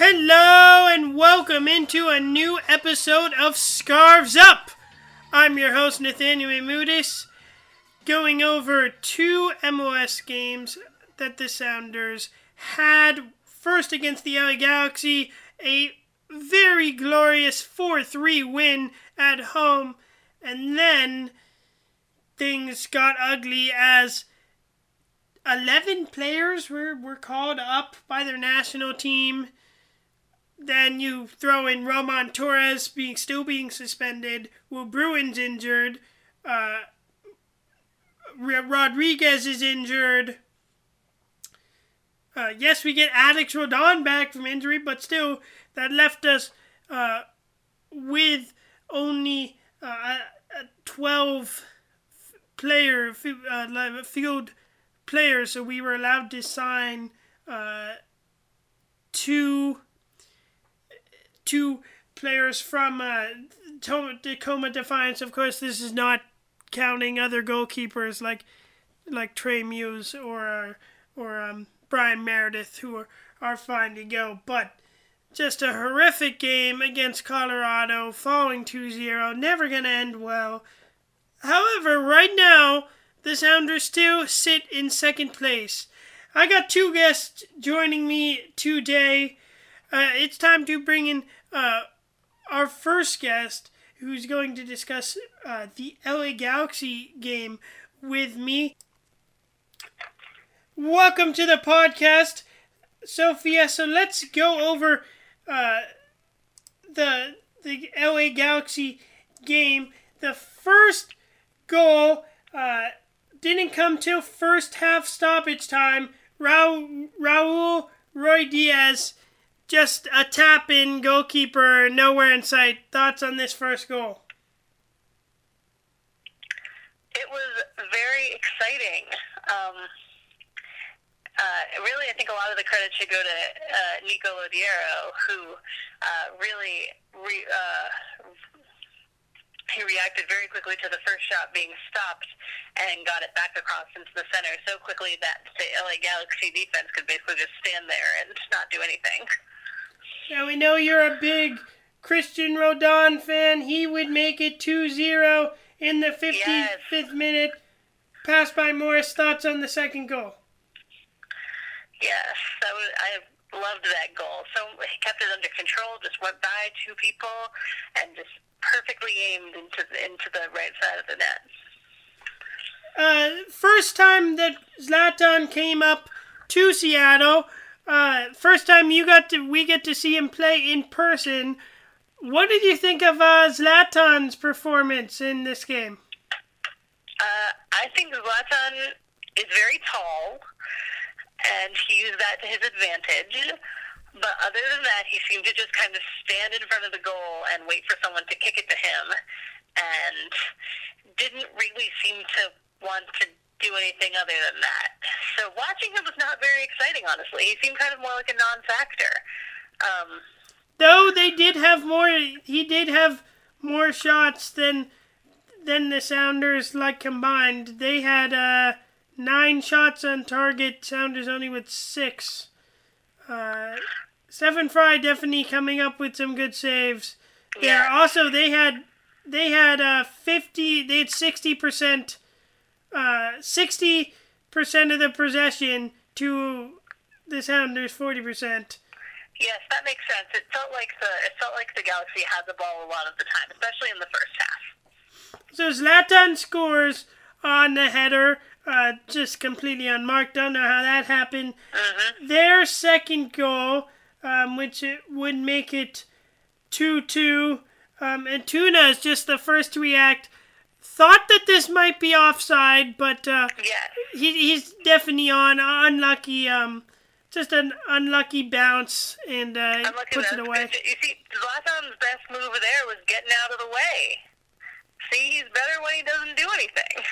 Hello and welcome into a new episode of Scarves Up. I'm your host Nathaniel Mudis, going over two MLS games that the Sounders had. First against the LA Galaxy, a very glorious 4-3 win at home, and then things got ugly as 11 players were, were called up by their national team then you throw in Roman Torres being still being suspended. Will Bruin's injured. Uh, Rodriguez is injured. Uh, yes, we get Alex Roldan back from injury, but still, that left us uh, with only uh, a 12 player uh, field players, so we were allowed to sign uh, two two players from uh, Tacoma Defiance. Of course, this is not counting other goalkeepers like like Trey Muse or or um, Bryan Meredith, who are, are fine to go. But just a horrific game against Colorado, falling 2-0, never going to end well. However, right now, the Sounders still sit in second place. I got two guests joining me today. Uh, it's time to bring in uh, our first guest, who's going to discuss uh, the LA Galaxy game with me. Welcome to the podcast, Sophia. So let's go over uh, the the LA Galaxy game. The first goal uh, didn't come till first half stoppage time. Ra- Raul, Raul Ruidíaz just a tap in goalkeeper, nowhere in sight. Thoughts on this first goal? It was very exciting. Um, uh, really, I think a lot of the credit should go to uh, Nico Lodeiro, who uh, really re, uh, he reacted very quickly to the first shot being stopped and got it back across into the center so quickly that the LA Galaxy defense could basically just stand there and not do anything. Now we know you're a big Christian Roldan fan. He would make it 2-0 in the 55th yes. minute. Passed by Morris. Thoughts on the second goal? Yes, that was, I loved that goal. So he kept it under control. Just went by two people and just perfectly aimed into the, into the right side of the net. Uh, first time that Zlatan came up to Seattle uh, first time you got to we get to see him play in person. What did you think of uh, Zlatan's performance in this game? Uh, I think Zlatan is very tall, and he used that to his advantage. But other than that, he seemed to just kind of stand in front of the goal and wait for someone to kick it to him, and didn't really seem to want to do anything other than that. So watching him was not very exciting, honestly. He seemed kind of more like a non-factor. Um, Though they did have more, he did have more shots than than the Sounders like combined. They had uh, nine shots on target. Sounders only with six. Uh, Stefan Frei definitely coming up with some good saves. Yeah. There also they had they had uh, fifty. They had sixty percent sixty percent of the possession to the Sounders forty percent. Yes, that makes sense. It felt like the it felt like the Galaxy had the ball a lot of the time, especially in the first half. So Zlatan scores on the header, uh, just completely unmarked. Don't know how that happened. Mm-hmm. Their second goal, um, which it would make it two two. Um, Antuna is just the first to react thought that this might be offside, but uh, yeah. he, he's definitely on unlucky. Um, just an unlucky bounce and uh, unlucky puts it away. You see, Zlatan's best move there was getting out of the way. See, he's better when he doesn't do anything.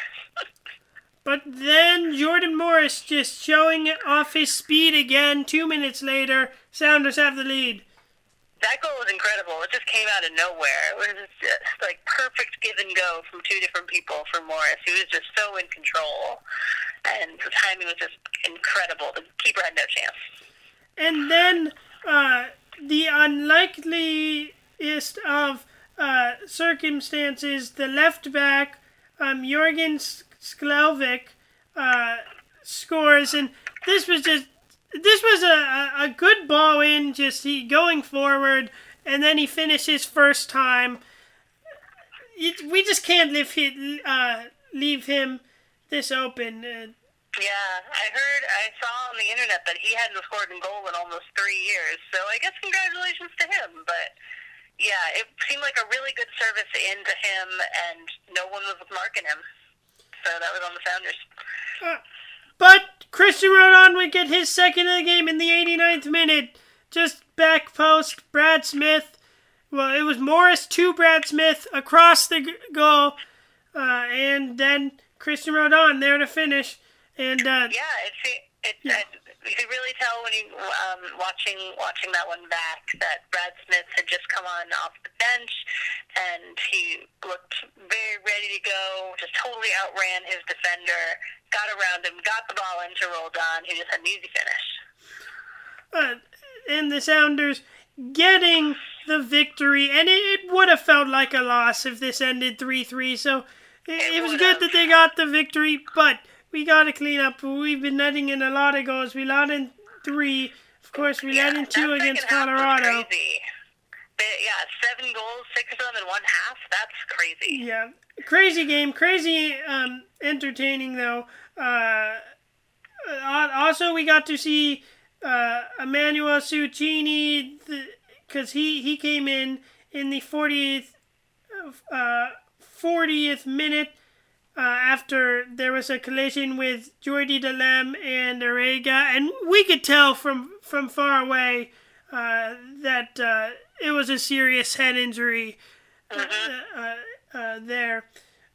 but then Jordan Morris just showing off his speed again. Two minutes later, Sounders have the lead that goal was incredible. It just came out of nowhere. It was just like perfect give and go from two different people for Morris. He was just so in control, and the timing was just incredible. The keeper had no chance. And then uh, the unlikeliest of uh, circumstances, the left back, um, Jorgen Skjelvik, uh, scores, and this was just this was a, a, good ball in, just he going forward, and then he finishes first time. It, we just can't leave, he, uh, leave him this open. Uh, yeah, I heard, I saw on the internet that he hadn't scored a goal in almost three years. So I guess congratulations to him. But yeah, it seemed like a really good service in to him, and no one was marking him. So that was on the Sounders. Uh, but Christian Roldan would get his second of the game in the 89th minute. Just back post, Brad Smith. Well, it was Morris to Brad Smith across the goal. Uh, and then Christian Roldan there to finish. And uh, yeah, it's it, yeah. It, you could really tell when you um, watching watching that one back that Brad Smith had just come on off the bench and he looked very ready to go. Just totally outran his defender, got around him, got the ball into Roldan. He just had an easy finish. Uh, and the Sounders getting the victory, and it, it would have felt like a loss if this ended three three. So it, it was good that they got the victory, but we got to clean up. We've been letting in a lot of goals. We let in three. Of course, we yeah, let in two against Colorado. yeah, seven goals, six of them in one half. That's crazy. Yeah, crazy game, crazy um, entertaining though. Uh, uh also, we got to see uh, Emmanuel Cecchini because he he came in in the 40th uh, 40th minute uh, after there was a collision with Jordy Delem and Arega, and we could tell from from far away uh, that uh, it was a serious head injury uh, uh, there.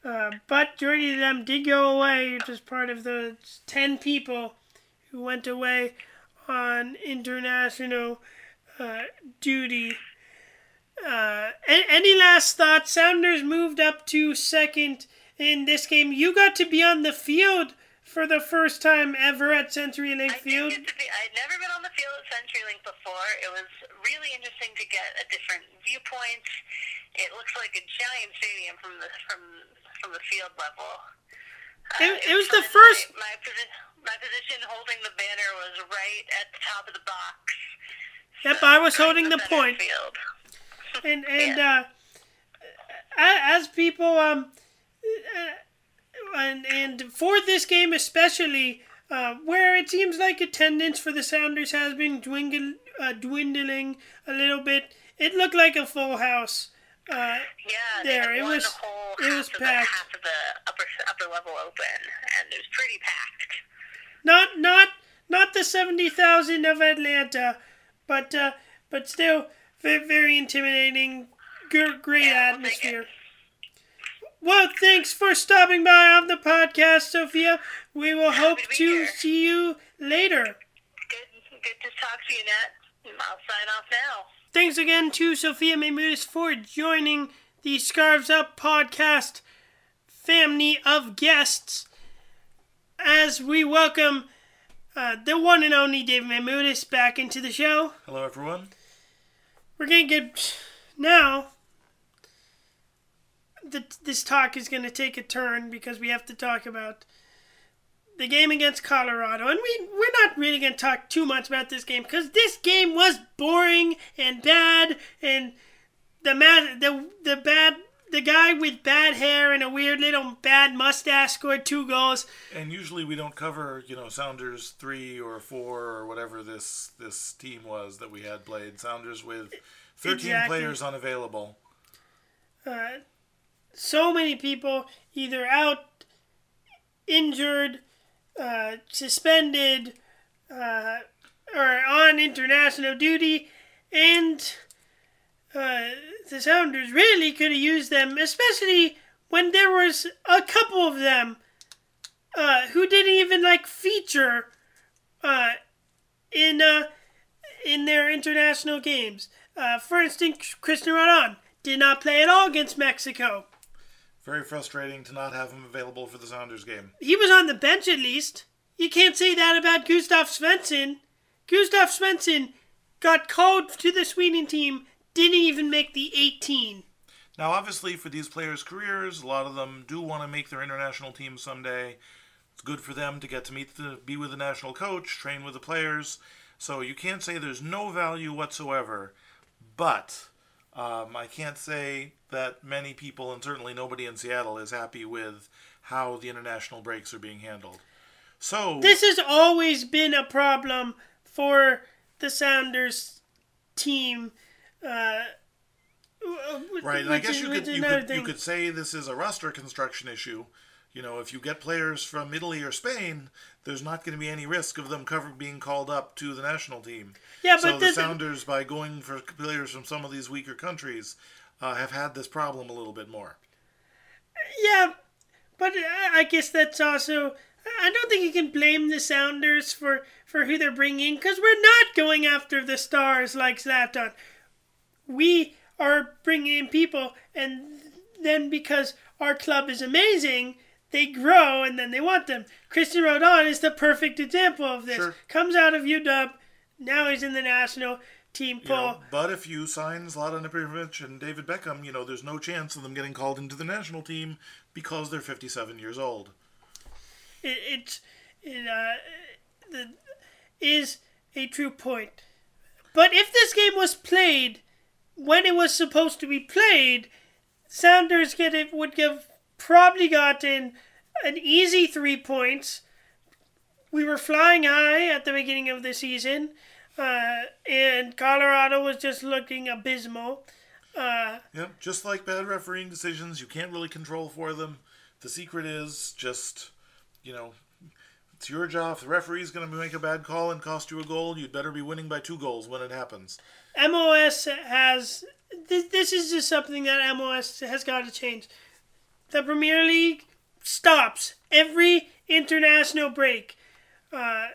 Uh, but Jordy Delem did go away, which was part of the ten people who went away on international duty. any last thoughts? Sounders moved up to second in this game. You got to be on the field for the first time ever at CenturyLink Field. Be, I'd never been on the field at CenturyLink before. It was really interesting to get a different viewpoint. It looks like a giant stadium from the from from the field level. Uh, it, it, was the first. My, my, posi- my position holding the banner was right at the top of the box. Yep, so I was holding the, the point. Field. and and yeah. uh, as people um and, and for this game especially, uh, where it seems like attendance for the Sounders has been dwindling, uh, dwindling a little bit, it looked like a full house. Uh, yeah, there it was. It was packed. The, half of the upper upper level open, and it was pretty packed. Not not not the seventy thousand of Atlanta, but uh, but still very, very intimidating. Great yeah, atmosphere. We'll well, thanks for stopping by on the podcast, Sophia. We will hope to, to see you later. Good, good to talk to you, Nat. I'll sign off now. Thanks again to Sophia Maymudis for joining the Scarves Up podcast family of guests as we welcome uh, the one and only David Maymudis back into the show. Hello, everyone. We're going to get now the, this talk is going to take a turn because we have to talk about the game against Colorado. And we, we're not really going to talk too much about this game because this game was boring and bad. And the, man, the, the bad the guy with bad hair and a weird little bad mustache scored two goals. And usually we don't cover, you know, Sounders three or four or whatever this this team was that we had played. Sounders with thirteen exactly. players unavailable. Uh, so many people either out, injured, uh, suspended, uh, or on international duty, and uh, the Sounders really could have used them, especially when there was a couple of them uh, who didn't even like feature uh, in uh, in their international games. For instance, Christian Roldan did not play at all against Mexico. Very frustrating to not have him available for the Sounders game. He was on the bench at least. You can't say that about Gustav Svensson. Gustav Svensson got called to the Sweden team, didn't even make the 18. Now, obviously, for these players' careers, a lot of them do want to make their international team someday. It's good for them to get to meet the, be with the national coach, train with the players. So you can't say there's no value whatsoever. But um, I can't say that many people, and certainly nobody in Seattle, is happy with how the international breaks are being handled. So this has always been a problem for the Sounders team. Uh, right, and I guess you could you could, you could say this is a roster construction issue. You know, if you get players from Italy or Spain, there's not going to be any risk of them cover being called up to the national team. Yeah, so but the Sounders, by going for players from some of these weaker countries, uh, have had this problem a little bit more. Yeah, but I guess that's also. I don't think you can blame the Sounders for, for who they're bringing because we're not going after the stars like Zlatan. We are bringing in people, and then because our club is amazing, they grow and then they want them. Cristian Roldan is the perfect example of this. Sure. Comes out of UW, now he's in the national team pool. You know, but if you sign Zlatan Ibrahimovic and David Beckham, you know there's no chance of them getting called into the national team because they're 57 years old. It, it's it uh, the, is a true point. But if this game was played when it was supposed to be played, Sounders get it would give probably gotten an easy three points. We were flying high at the beginning of the season, uh, and Colorado was just looking abysmal. Uh, yep, just like bad refereeing decisions, you can't really control for them. The secret is just, you know, it's your job. If the referee's going to make a bad call and cost you a goal, you'd better be winning by two goals when it happens. MLS has. This, this is just something that MLS has got to change. The Premier League stops every international break. Uh,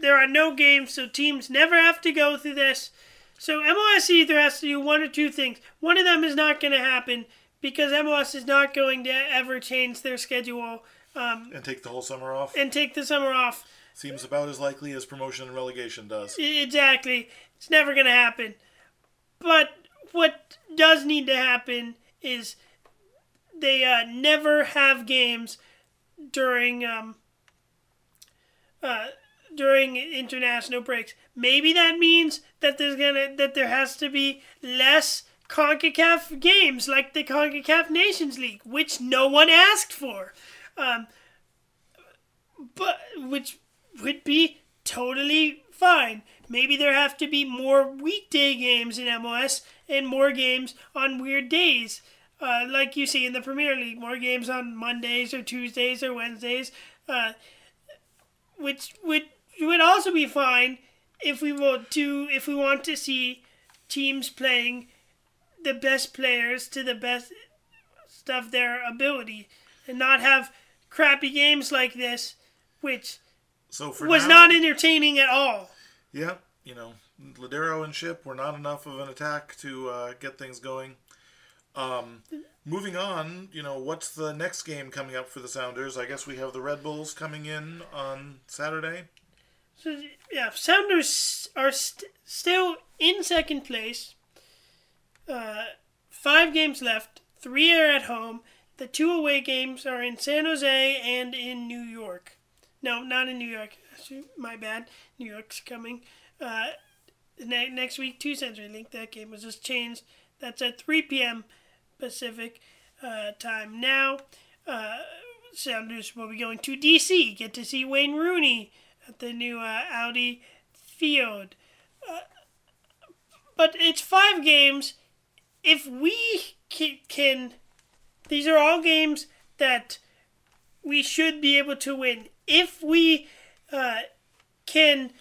there are no games, so teams never have to go through this. So MLS either has to do one or two things. One of them is not going to happen because MLS is not going to ever change their schedule. Um, and take the whole summer off? And take the summer off. Seems about as likely as promotion and relegation does. Exactly. It's never going to happen. But what does need to happen is they uh, never have games during um, uh, during international breaks. Maybe that means that there's gonna that there has to be less CONCACAF games like the CONCACAF Nations League, which no one asked for. Um, but which would be totally fine. Maybe there have to be more weekday games in MLS and more games on weird days. Uh, like you see in the Premier League, more games on Mondays or Tuesdays or Wednesdays, uh, which would would also be fine if we want to if we want to see teams playing the best players to the best of their ability and not have crappy games like this, which so was now, not entertaining at all. Yeah, you know, Lodeiro and Shipp were not enough of an attack to uh, get things going. Um, moving on, you know, what's the next game coming up for the Sounders? I guess we have the Red Bulls coming in on Saturday. So yeah, Sounders are st- still in second place. Uh, five games left. Three are at home. The two away games are in San Jose and in New York. No, not in New York. My bad. New York's coming. Uh, ne- next week, to CenturyLink. That game was just changed. That's at 3 p.m. Pacific uh, time now. Uh, Sounders will be going to DC. Get to see Wayne Rooney at the new uh, Audi Field. Uh, but it's five games. If we can, these are all games that we should be able to win. If we uh, can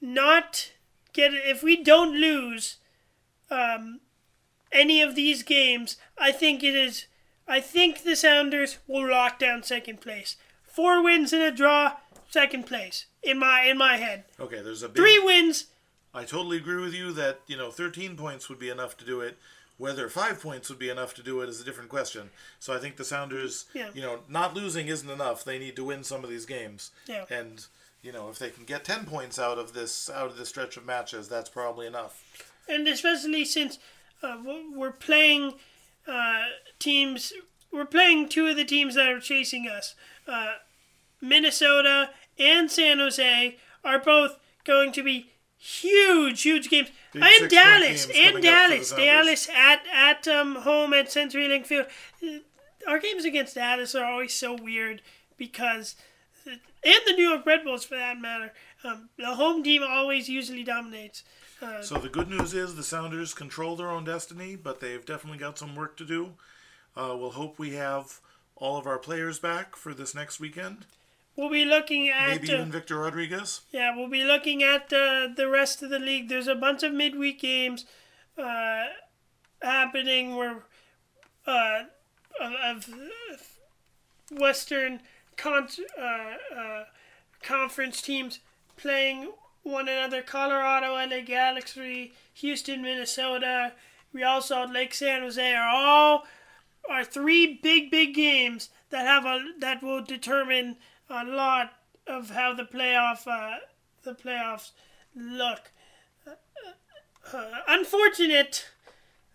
not get, if we don't lose, um, any of these games, I think it is. I think the Sounders will lock down second place. Four wins and a draw, second place in my in my head. Okay, there's a big, three wins. I totally agree with you that you know 13 points would be enough to do it. Whether five points would be enough to do it is a different question. So I think the Sounders, yeah. you know, not losing isn't enough. They need to win some of these games. Yeah. And you know, if they can get ten points out of this out of this stretch of matches, that's probably enough. And especially since uh, we're playing uh, teams, we're playing two of the teams that are chasing us. Uh, Minnesota and San Jose are both going to be huge, huge games. Big and Dallas, and coming up for the Dallas, Dallas at at um, home at CenturyLink Field. Our games against Dallas are always so weird because, and the New York Red Bulls for that matter, um, the home team always usually dominates. Uh, So the good news is the Sounders control their own destiny, but they've definitely got some work to do. Uh, we'll hope we have all of our players back for this next weekend. we'll be looking at Maybe uh, even Victor Rodriguez. Yeah, we'll be looking at uh, the rest of the league. There's a bunch of midweek games uh, happening where uh, of, of Western con- uh, uh, conference teams playing one another. Colorado, LA Galaxy, Houston, Minnesota, Real Salt Lake, San Jose are all are three big big games that have a that will determine a lot of how the playoff uh, the playoffs look. Uh, unfortunate.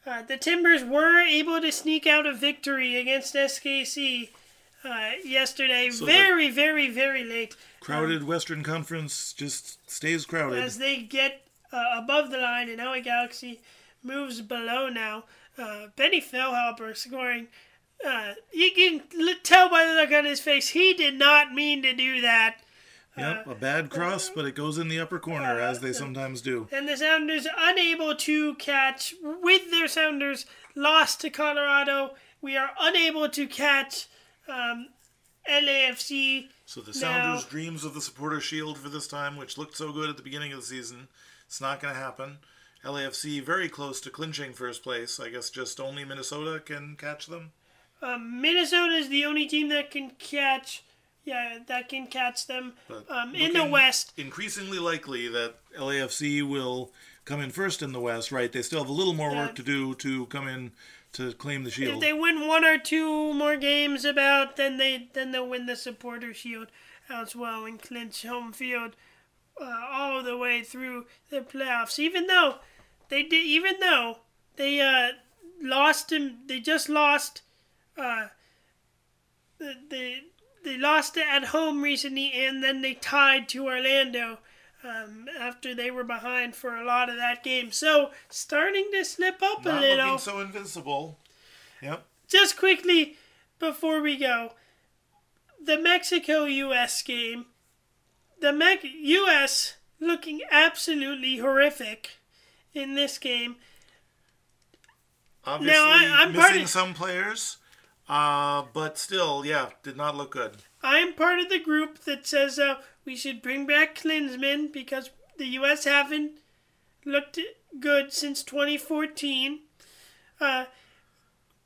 Uh, the Timbers were able to sneak out a victory against SKC uh, yesterday. So very, very, very late. Crowded Western Conference just stays crowded. As they get uh, above the line, and LA Galaxy moves below now. Uh, Benny Feilhaber scoring. Uh, you can l- tell by the look on his face, he did not mean to do that. Yep, a bad cross, but it goes in the upper corner, as they sometimes do. And the Sounders unable to catch, with their Sounders lost to Colorado. We are unable to catch um, LAFC. So the Now- Sounders' dreams of the supporter shield for this time, which looked so good at the beginning of the season, it's not going to happen. LAFC very close to clinching first place. I guess just only Minnesota can catch them. Um, Minnesota is the only team that can catch. Yeah, that can catch them. Um, in the West, increasingly likely that LAFC will come in first in the West. Right? They still have a little more work to do to come in to claim the shield. if they win one or two more games, about then they then they'll win the Supporter Shield as well and clinch home field uh, all the way through the playoffs. Even though they did, even though they uh, lost him, they just lost. Uh, they they lost it at home recently, and then they tied to Orlando. Um, after they were behind for a lot of that game, so starting to slip up Not a little looking so invincible. Yep. just quickly before we go, the Mexico U.S. game, the Me- U.S. looking absolutely horrific in this game. Obviously I'm part missing of- some players, uh, but still, yeah, did not look good. I'm part of the group that says uh, we should bring back Klinsmann because the U.S. haven't looked good since 2014. Uh,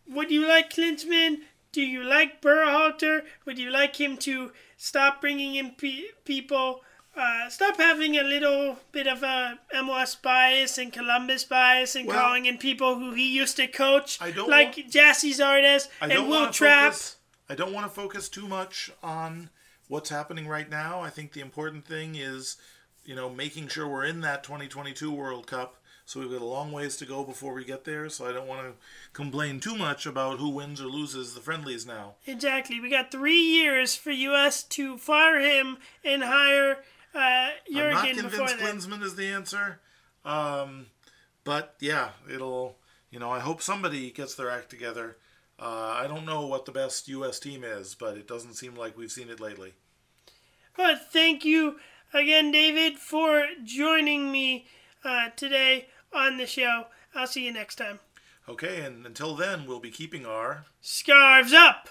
would you like Klinsmann? Do you like Berhalter? Would you like him to stop bringing in pe- people? Uh, stop having a little bit of a MLS bias and Columbus bias and Well- calling in people who he used to coach, I don't like want- Gyasi Zardes and Will Trapp. focus. I don't want to focus too much on what's happening right now. I think the important thing is, you know, making sure we're in that 2022 World Cup. So we've got a long ways to go before we get there. So I don't want to complain too much about who wins or loses the friendlies now. Exactly. We got three years for U.S. to fire him and hire uh, I'm not convinced that. Klinsmann is the answer. Um, but yeah, it'll. You know, I hope somebody gets their act together. Uh, I don't know what the best U.S. team is, but it doesn't seem like we've seen it lately. But thank you again, David, for joining me uh, today on the show. I'll see you next time. Okay, and until then, we'll be keeping our Scarves up!